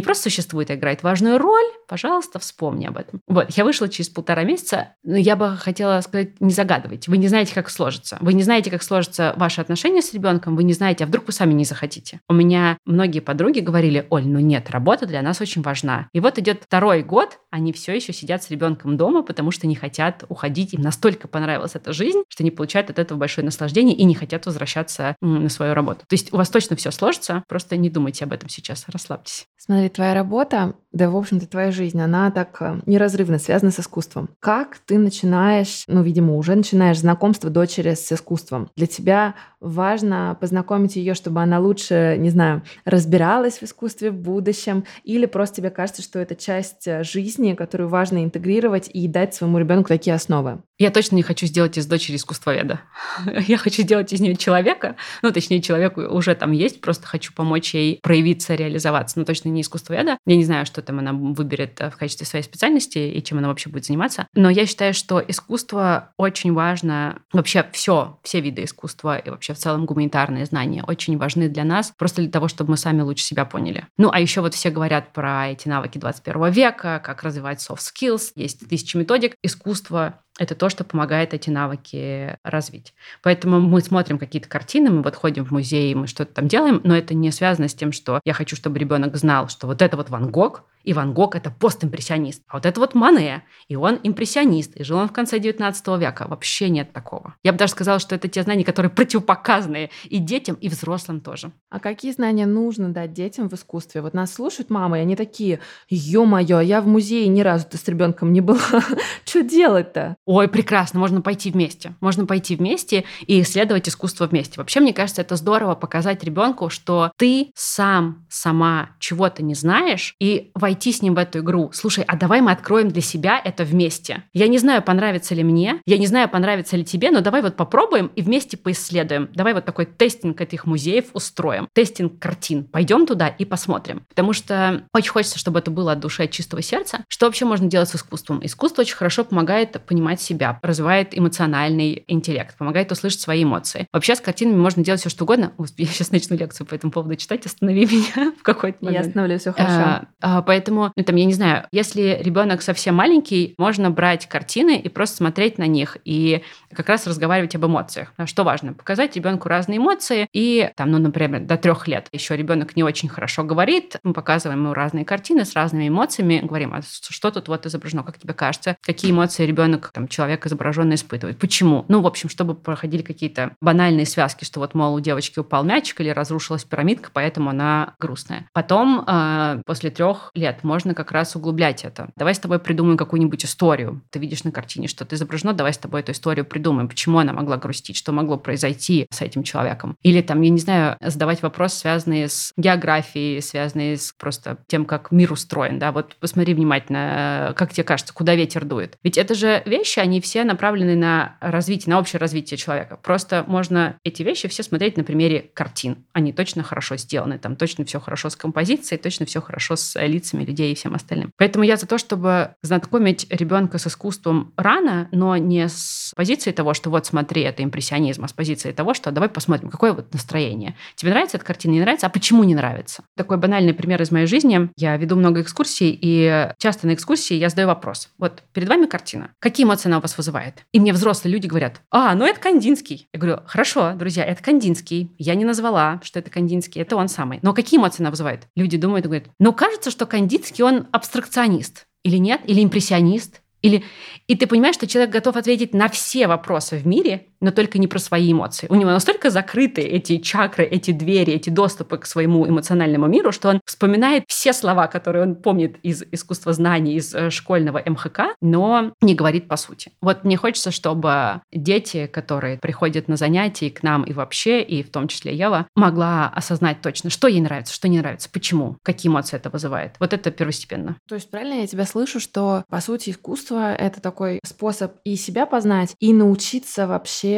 просто существует, а играет важную роль. Пожалуйста, вспомни об этом. Вот, я вышла через полтора месяца, но я бы хотела сказать, не загадывайте. Вы не знаете, как сложится. Вы не знаете, как сложится ваши отношения с ребенком, вы не знаете, а вдруг вы сами не захотите. У меня многие подруги говорили, Оль, ну нет, работа для нас очень важна. И вот идет второй год, они все еще сидят с ребенком дома, потому что не хотят уходить. Им настолько понравилась эта жизнь, что они получают от этого большое наслаждение и не хотят возвращаться на свою работу. То есть у вас точно все сложится, просто не думайте об этом сейчас, расслабьтесь. Смотри, твоя работа, да, в общем-то, твоя жизнь, она так э, неразрывно связана с искусством. Как ты начинаешь, ну, видимо, уже начинаешь знакомство дочери с искусством? Для тебя важно познакомить ее, чтобы она лучше, не знаю, разбиралась в искусстве в будущем, или просто тебе кажется, что это часть э, жизни, которую важно интегрировать и дать своему ребенку такие основы? Я точно не хочу сделать из дочери искусствоведа. [LAUGHS] Я хочу сделать из нее человека. Ну, точнее, человек уже там есть, просто хочу помочь ей проявиться, реализоваться. Но точно не искусствоведа. Я не знаю, что там она выберет э, в качестве своей специальности и чем она вообще будет заниматься. Но я считаю, что искусство очень важно. Вообще все, все виды искусства и вообще в целом гуманитарные знания очень важны для нас, просто для того, чтобы мы сами лучше себя поняли. Ну, а еще вот все говорят про эти навыки 21 века, как развивать soft skills. Есть тысячи методик. Искусство это то, что помогает эти навыки развить. Поэтому мы смотрим какие-то картины, мы вот ходим в музей, мы что-то там делаем, но это не связано с тем, что я хочу, чтобы ребенок знал, что вот это вот Ван Гог, и Ван Гог – это постимпрессионист. А вот это вот Мане, и он импрессионист, и жил он в конце 19 века. Вообще нет такого. Я бы даже сказала, что это те знания, которые противопоказаны и детям, и взрослым тоже. А какие знания нужно дать детям в искусстве? Вот нас слушают мамы, и они такие, ё-моё, я в музее ни разу-то с ребенком не была. [LAUGHS] Что делать-то? Ой, прекрасно, можно пойти вместе. Можно пойти вместе и исследовать искусство вместе. Вообще, мне кажется, это здорово показать ребенку, что ты сам, сама чего-то не знаешь, и войти войти с ним в эту игру. Слушай, а давай мы откроем для себя это вместе. Я не знаю, понравится ли мне, я не знаю, понравится ли тебе, но давай вот попробуем и вместе поисследуем. Давай вот такой тестинг этих музеев устроим. Тестинг картин. Пойдем туда и посмотрим. Потому что очень хочется, чтобы это было от души, от чистого сердца. Что вообще можно делать с искусством? Искусство очень хорошо помогает понимать себя, развивает эмоциональный интеллект, помогает услышать свои эмоции. Вообще с картинами можно делать все, что угодно. [LAUGHS] Я сейчас начну лекцию по этому поводу читать, останови [LAUGHS] меня в какой-то момент. Я остановлю, все хорошо. А, а, поэтому Поэтому, ну, там, я не знаю, если ребенок совсем маленький, можно брать картины и просто смотреть на них и как раз разговаривать об эмоциях. Что важно? Показать ребенку разные эмоции. И, там, ну, например, до трех лет еще ребенок не очень хорошо говорит. Мы показываем ему разные картины с разными эмоциями. Говорим, а что тут вот изображено, как тебе кажется? Какие эмоции ребенок, там, человек изображенный испытывает? Почему? Ну, в общем, чтобы проходили какие-то банальные связки, что вот, мол, у девочки упал мячик или разрушилась пирамидка, поэтому она грустная. Потом, э, после трех лет, лет можно как раз углублять это. Давай с тобой придумаем какую-нибудь историю. Ты видишь на картине что-то изображено, давай с тобой эту историю придумаем. Почему она могла грустить, что могло произойти с этим человеком. Или там, я не знаю, задавать вопросы, связанные с географией, связанные с просто тем, как мир устроен. Да? Вот посмотри внимательно, как тебе кажется, куда ветер дует. Ведь это же вещи, они все направлены на развитие, на общее развитие человека. Просто можно эти вещи все смотреть на примере картин. Они точно хорошо сделаны, там точно все хорошо с композицией, точно все хорошо с лицами людей и всем остальным. Поэтому я за то, чтобы знакомить ребенка с искусством рано, но не с позиции того, что вот смотри, это импрессионизм, а с позиции того, что давай посмотрим, какое вот настроение. Тебе нравится эта картина, не нравится, а почему не нравится? Такой банальный пример из моей жизни. Я веду много экскурсий, и часто на экскурсии я задаю вопрос. Вот перед вами картина. Какие эмоции она у вас вызывает? И мне взрослые люди говорят, а, ну это Кандинский. Я говорю, хорошо, друзья, это Кандинский. Я не назвала, что это Кандинский, это он самый. Но какие эмоции она вызывает? Люди думают и говорят, ну кажется, что Кандинский Кандинский, он абстракционист. Или нет, или импрессионист, или... И ты понимаешь, что человек готов ответить на все вопросы в мире, но только не про свои эмоции. У него настолько закрыты эти чакры, эти двери, эти доступы к своему эмоциональному миру, что он вспоминает все слова, которые он помнит из искусства знаний, из э, школьного МХК, но не говорит по сути. Вот мне хочется, чтобы дети, которые приходят на занятия к нам и вообще, и в том числе Ева, могла осознать точно, что ей нравится, что не нравится, почему, какие эмоции это вызывает. Вот это первостепенно. То есть правильно я тебя слышу, что, по сути, искусство — это такой способ и себя познать, и научиться вообще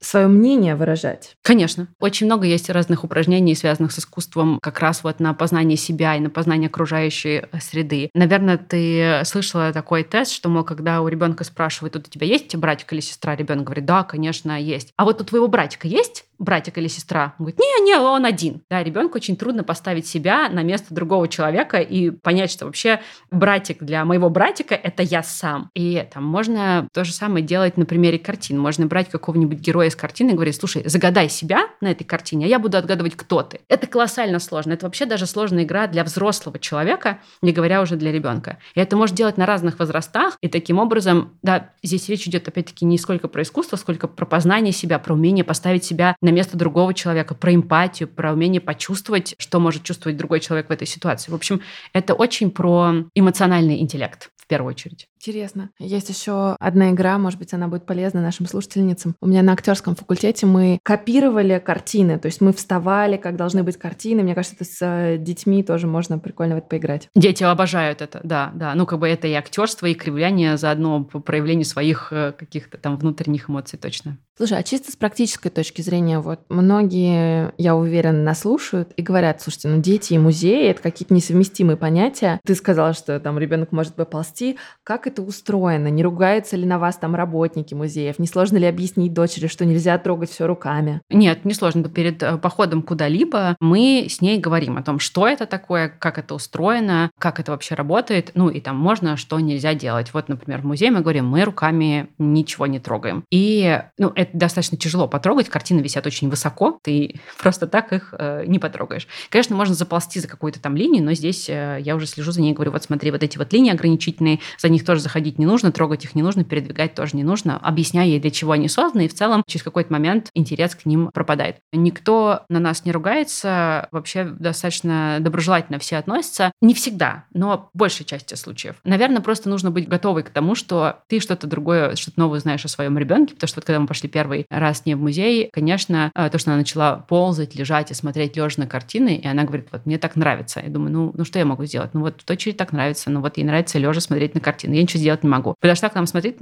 свое мнение выражать? Конечно. Очень много есть разных упражнений, связанных с искусством, как раз вот на познание себя и на познание окружающей среды. Наверное, ты слышала такой тест, что, мол, когда у ребенка спрашивают, тут у тебя есть братик или сестра, ребенок говорит, да, конечно, есть. А вот у твоего братика есть? Братик или сестра. Он говорит, не, не, он один. Да, ребенку очень трудно поставить себя на место другого человека и понять, что вообще братик для моего братика — это я сам. И там можно то же самое делать на примере картин. Можно брать какого-нибудь героя из картины и говорить, слушай, загадай себя на этой картине, а я буду отгадывать, кто ты. Это колоссально сложно. Это вообще даже сложная игра для взрослого человека, не говоря уже для ребенка. И это можно делать на разных возрастах. И таким образом, да, здесь речь идет опять-таки не сколько про искусство, сколько про познание себя, про умение поставить себя на место другого человека, про эмпатию, про умение почувствовать, что может чувствовать другой человек в этой ситуации. В общем, это очень про эмоциональный интеллект в первую очередь. Интересно. Есть еще одна игра, может быть, она будет полезна нашим слушательницам. У меня на актерском факультете мы копировали картины, то есть мы вставали, как должны быть картины. Мне кажется, это с э, детьми тоже можно прикольно в это поиграть. Дети обожают это, да, да. Ну, как бы это и актерство, и кривляние заодно по проявлению своих э, каких-то там внутренних эмоций точно. Слушай, а чисто с практической точки зрения, вот многие, я уверена, нас слушают и говорят, слушайте, ну дети и музеи — это какие-то несовместимые понятия. Ты сказала, что там ребенок может поползти. Как это устроено? Не ругаются ли на вас там работники музеев? Не сложно ли объяснить дочери, что нельзя трогать все руками? Нет, не сложно. Перед э, походом куда-либо мы с ней говорим о том, что это такое, как это устроено, как это вообще работает, ну и там можно, что нельзя делать. Вот, например, в музее мы говорим, мы руками ничего не трогаем. И, ну, это достаточно тяжело потрогать, картины висят очень высоко, ты просто так их э, не потрогаешь. Конечно, можно заползти за какую-то там линию, но здесь э, я уже слежу за ней и говорю, вот смотри, вот эти вот линии ограничительные, за них тоже заходить не нужно, трогать их не нужно, передвигать тоже не нужно. Объясняю ей, для чего они созданы, и в целом через какой-то момент интерес к ним пропадает. Никто на нас не ругается, вообще достаточно доброжелательно все относятся. Не всегда, но в большей части случаев. Наверное, просто нужно быть готовой к тому, что ты что-то другое, что-то новое знаешь о своем ребенке, потому что вот когда мы пошли первый раз не в музей, конечно, э, то, что она начала ползать, лежать и смотреть лежа на картины, и она говорит, вот мне так нравится. Я думаю, ну, ну что я могу сделать? Ну вот в точередь так нравится, ну вот ей нравится лежа смотреть на картины. Я ничего сделать не могу. Подошла к нам смотреть,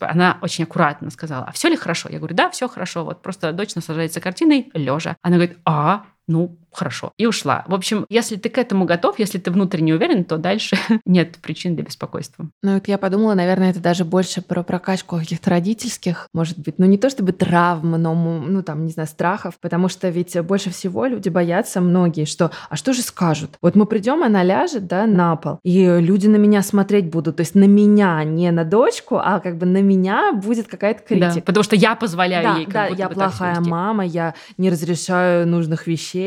она очень аккуратно сказала, а все ли хорошо? Я говорю, да, все хорошо. Вот просто дочь наслаждается картиной лежа. Она говорит, а, ну, хорошо, и ушла. В общем, если ты к этому готов, если ты внутренне уверен, то дальше [LAUGHS] нет причин для беспокойства. Ну, вот я подумала, наверное, это даже больше про прокачку каких-то родительских, может быть, ну, не то чтобы травм, но, ну, там, не знаю, страхов, потому что ведь больше всего люди боятся многие, что, а что же скажут? Вот мы придем, она ляжет, да, на пол, и люди на меня смотреть будут, то есть на меня, не на дочку, а как бы на меня будет какая-то критика. Да, потому что я позволяю да, ей как Да, я плохая мама, я не разрешаю нужных вещей,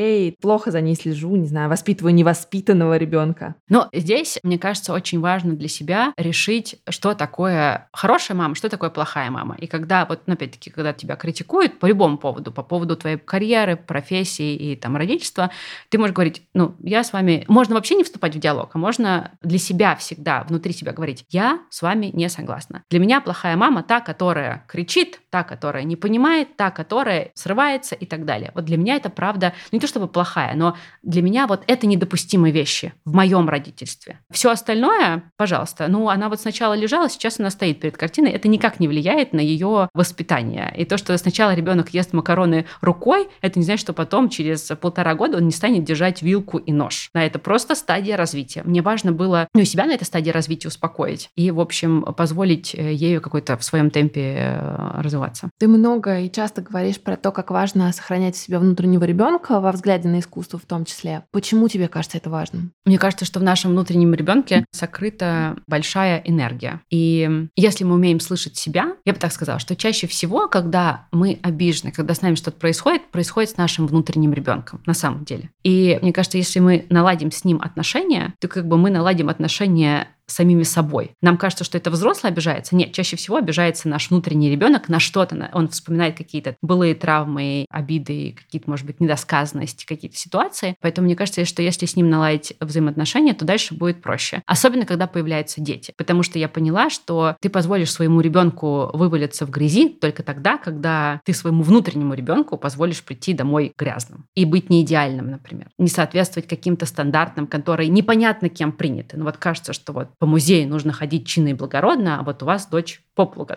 плохо за ней слежу, не знаю, воспитываю невоспитанного ребенка. Но здесь, мне кажется, очень важно для себя решить, что такое хорошая мама, что такое плохая мама. И когда, вот, ну, опять-таки, когда тебя критикуют по любому поводу, по поводу твоей карьеры, профессии и там родительства, ты можешь говорить, ну, я с вами... Можно вообще не вступать в диалог, а можно для себя всегда, внутри себя говорить, я с вами не согласна. Для меня плохая мама та, которая кричит, та, которая не понимает, та, которая срывается и так далее. Вот для меня это правда, ну, то чтобы плохая. Но для меня вот это недопустимые вещи в моем родительстве. Все остальное, пожалуйста, ну, она вот сначала лежала, сейчас она стоит перед картиной, это никак не влияет на ее воспитание. И то, что сначала ребенок ест макароны рукой, это не значит, что потом через полтора года он не станет держать вилку и нож. Да, это просто стадия развития. Мне важно было, ну, себя на этой стадии развития успокоить и, в общем, позволить э, ею какой-то в своем темпе э, развиваться. Ты много и часто говоришь про то, как важно сохранять в себе внутреннего ребенка во взгляде на искусству в том числе. Почему тебе кажется это важным? Мне кажется, что в нашем внутреннем ребенке сокрыта большая энергия. И если мы умеем слышать себя, я бы так сказала, что чаще всего, когда мы обижены, когда с нами что-то происходит, происходит с нашим внутренним ребенком на самом деле. И мне кажется, если мы наладим с ним отношения, то как бы мы наладим отношения самими собой. Нам кажется, что это взрослый обижается. Нет, чаще всего обижается наш внутренний ребенок на что-то. Он вспоминает какие-то былые травмы, обиды, какие-то, может быть, недосказанности, какие-то ситуации. Поэтому мне кажется, что если с ним наладить взаимоотношения, то дальше будет проще. Особенно, когда появляются дети. Потому что я поняла, что ты позволишь своему ребенку вывалиться в грязи только тогда, когда ты своему внутреннему ребенку позволишь прийти домой грязным и быть не идеальным, например. Не соответствовать каким-то стандартам, которые непонятно кем приняты. Ну вот кажется, что вот по музею нужно ходить чинно и благородно, а вот у вас дочь по полу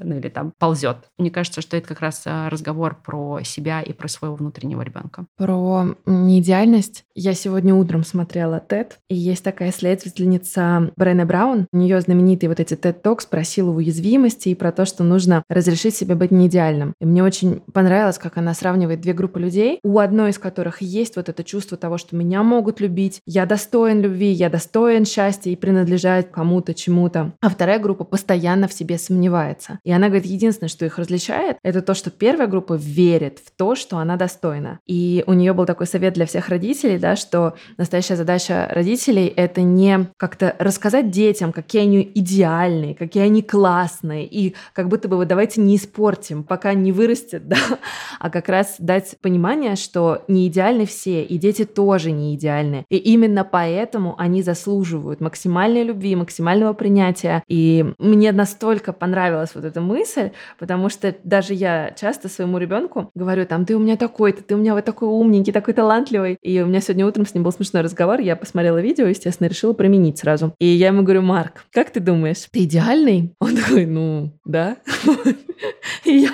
ну или там ползет. Мне кажется, что это как раз а, разговор про себя и про своего внутреннего ребенка. Про неидеальность. Я сегодня утром смотрела TED, и есть такая исследовательница Брене Браун. У нее знаменитые вот эти TED Talks про силу уязвимости и про то, что нужно разрешить себе быть неидеальным. И мне очень понравилось, как она сравнивает две группы людей, у одной из которых есть вот это чувство того, что меня могут любить, я достоин любви, я достоин счастья и принадлежать кому-то, чему-то. А вторая группа постоянно в себе сомневается. И она говорит, единственное, что их различает, это то, что первая группа верит в то, что она достойна. И у нее был такой совет для всех родителей, да, что настоящая задача родителей — это не как-то рассказать детям, какие они идеальные, какие они классные, и как будто бы вот давайте не испортим, пока не вырастет, [LAUGHS] да, а как раз дать понимание, что не идеальны все, и дети тоже не идеальны. И именно поэтому они заслуживают максимальной любви, максимального принятия. И мне настолько понравилась вот эта мысль, потому что даже я часто своему ребенку говорю, там, ты у меня такой-то, ты у меня вот такой умненький, такой талантливый. И у меня сегодня утром с ним был смешной разговор, я посмотрела видео, естественно, решила применить сразу. И я ему говорю, Марк, как ты думаешь, ты идеальный? Он такой, ну, да. [LAUGHS] [LAUGHS] И я,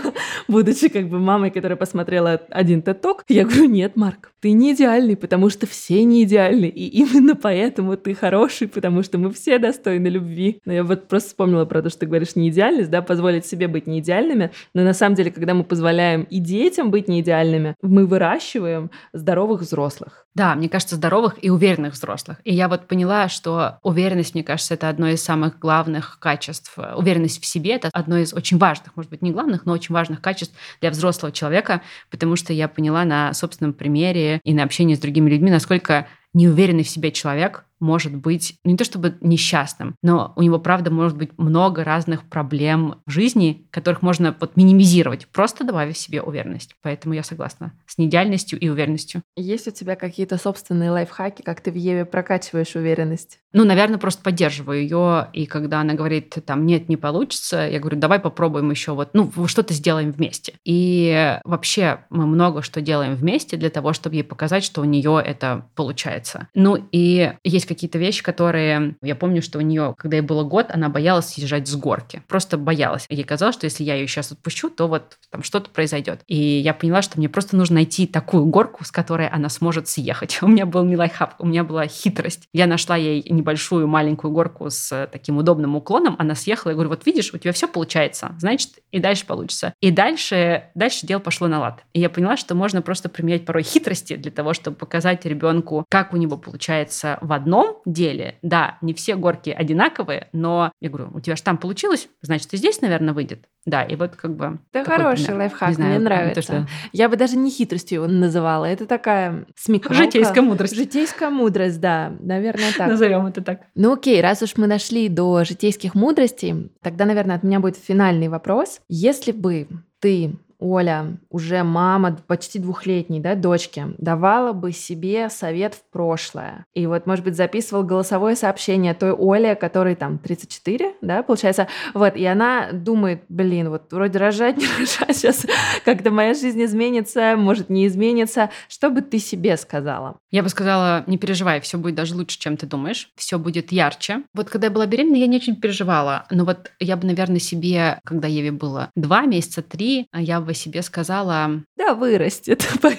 будучи как бы мамой, которая посмотрела один теток, я говорю, нет, Марк, ты не идеальный, потому что все не идеальны, и именно поэтому ты хороший, потому что мы все достойны любви. Но я вот просто вспомнила про то, что ты говоришь не идеальность, да, позволить себе быть не идеальными, но на самом деле, когда мы позволяем и детям быть не идеальными, мы выращиваем здоровых взрослых. Да, мне кажется, здоровых и уверенных взрослых. И я вот поняла, что уверенность, мне кажется, это одно из самых главных качеств. Уверенность в себе — это одно из очень важных, может быть, не главных, но очень важных качеств для взрослого человека, потому что я поняла на собственном примере и на общении с другими людьми, насколько неуверенный в себе человек может быть не то чтобы несчастным, но у него, правда, может быть много разных проблем в жизни, которых можно вот минимизировать, просто добавив себе уверенность. Поэтому я согласна с неидеальностью и уверенностью. Есть у тебя какие-то собственные лайфхаки, как ты в Еве прокачиваешь уверенность? Ну, наверное, просто поддерживаю ее, и когда она говорит, там, нет, не получится, я говорю, давай попробуем еще вот, ну, что-то сделаем вместе. И вообще мы много что делаем вместе для того, чтобы ей показать, что у нее это получается. Ну, и есть какие-то вещи, которые... Я помню, что у нее, когда ей было год, она боялась съезжать с горки. Просто боялась. Ей казалось, что если я ее сейчас отпущу, то вот там что-то произойдет. И я поняла, что мне просто нужно найти такую горку, с которой она сможет съехать. [LAUGHS] У меня был не лайфхак, у меня была хитрость. Я нашла ей небольшую маленькую горку с таким удобным уклоном. Она съехала. Я говорю, вот видишь, у тебя все получается. Значит, и дальше получится. И дальше, дальше дело пошло на лад. И я поняла, что можно просто применять порой хитрости для того, чтобы показать ребенку, как у него получается в одном одном деле, да, не все горки одинаковые, но я говорю, у тебя же там получилось, значит, и здесь, наверное, выйдет. Да, и вот как бы... Это хороший пример. лайфхак, знаю, мне нравится. То, что... Я бы даже не хитростью его называла, это такая смекалка. Житейская мудрость. Житейская мудрость, да, наверное, так. Назовем это так. Ну окей, раз уж мы дошли до житейских мудростей, тогда, наверное, от меня будет финальный вопрос. Если бы ты Оля, уже мама почти двухлетней да, дочки, давала бы себе совет в прошлое. И вот, может быть, записывал голосовое сообщение той Оле, которой там 34, да, получается. Вот, и она думает, блин, вот вроде рожать, не [LAUGHS] рожать, сейчас как-то моя жизнь изменится, может, не изменится. Что бы ты себе сказала? Я бы сказала, не переживай, все будет даже лучше, чем ты думаешь, все будет ярче. Вот когда я была беременна, я не очень переживала, но вот я бы, наверное, себе, когда Еве было два месяца, три, я бы бы себе сказала... Да, вырастет. [LAUGHS]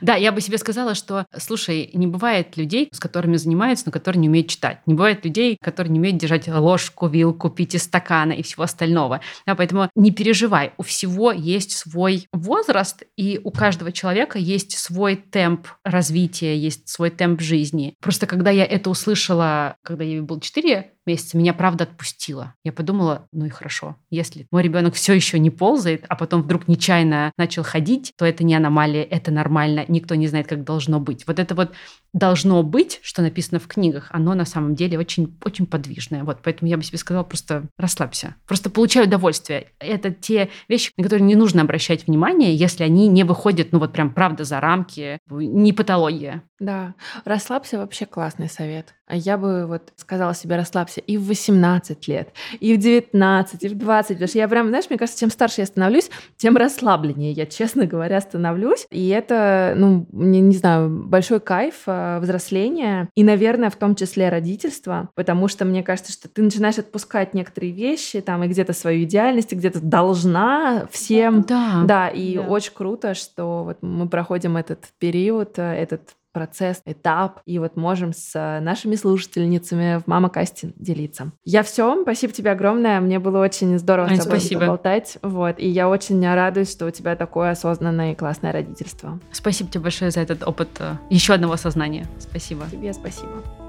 Да, я бы себе сказала, что, слушай, не бывает людей, с которыми занимаются, но которые не умеют читать. Не бывает людей, которые не умеют держать ложку, вилку, пить из стакана и всего остального. Да, поэтому не переживай, у всего есть свой возраст, и у каждого человека есть свой темп развития, есть свой темп жизни. Просто когда я это услышала, когда ей было 4, месяца меня правда отпустило. Я подумала, ну и хорошо. Если мой ребенок все еще не ползает, а потом вдруг нечаянно начал ходить, то это не аномалия, это нормально. Никто не знает, как должно быть. Вот это вот должно быть, что написано в книгах, оно на самом деле очень, очень подвижное. Вот, поэтому я бы себе сказала, просто расслабься. Просто получай удовольствие. Это те вещи, на которые не нужно обращать внимание, если они не выходят, ну вот прям правда за рамки, не патология. Да, расслабься вообще классный совет. А я бы вот сказала себе расслабься и в 18 лет, и в 19, и в 20. Потому что я прям, знаешь, мне кажется, чем старше я становлюсь, тем расслабленнее я, честно говоря, становлюсь. И это, ну, не, не знаю, большой кайф э, взросления и, наверное, в том числе родительства, потому что мне кажется, что ты начинаешь отпускать некоторые вещи, там, и где-то свою идеальность, и где-то должна всем. Да. Да, и да. очень круто, что вот мы проходим этот период, э, этот процесс, этап, и вот можем с э, нашими слушательницами в Мама Касте делиться. Я все, спасибо тебе огромное, мне было очень здорово Ань, с тобой спасибо. поболтать, вот, и я очень радуюсь, что у тебя такое осознанное и классное родительство. Спасибо тебе большое за этот опыт э, еще одного осознания. Спасибо. Тебе спасибо.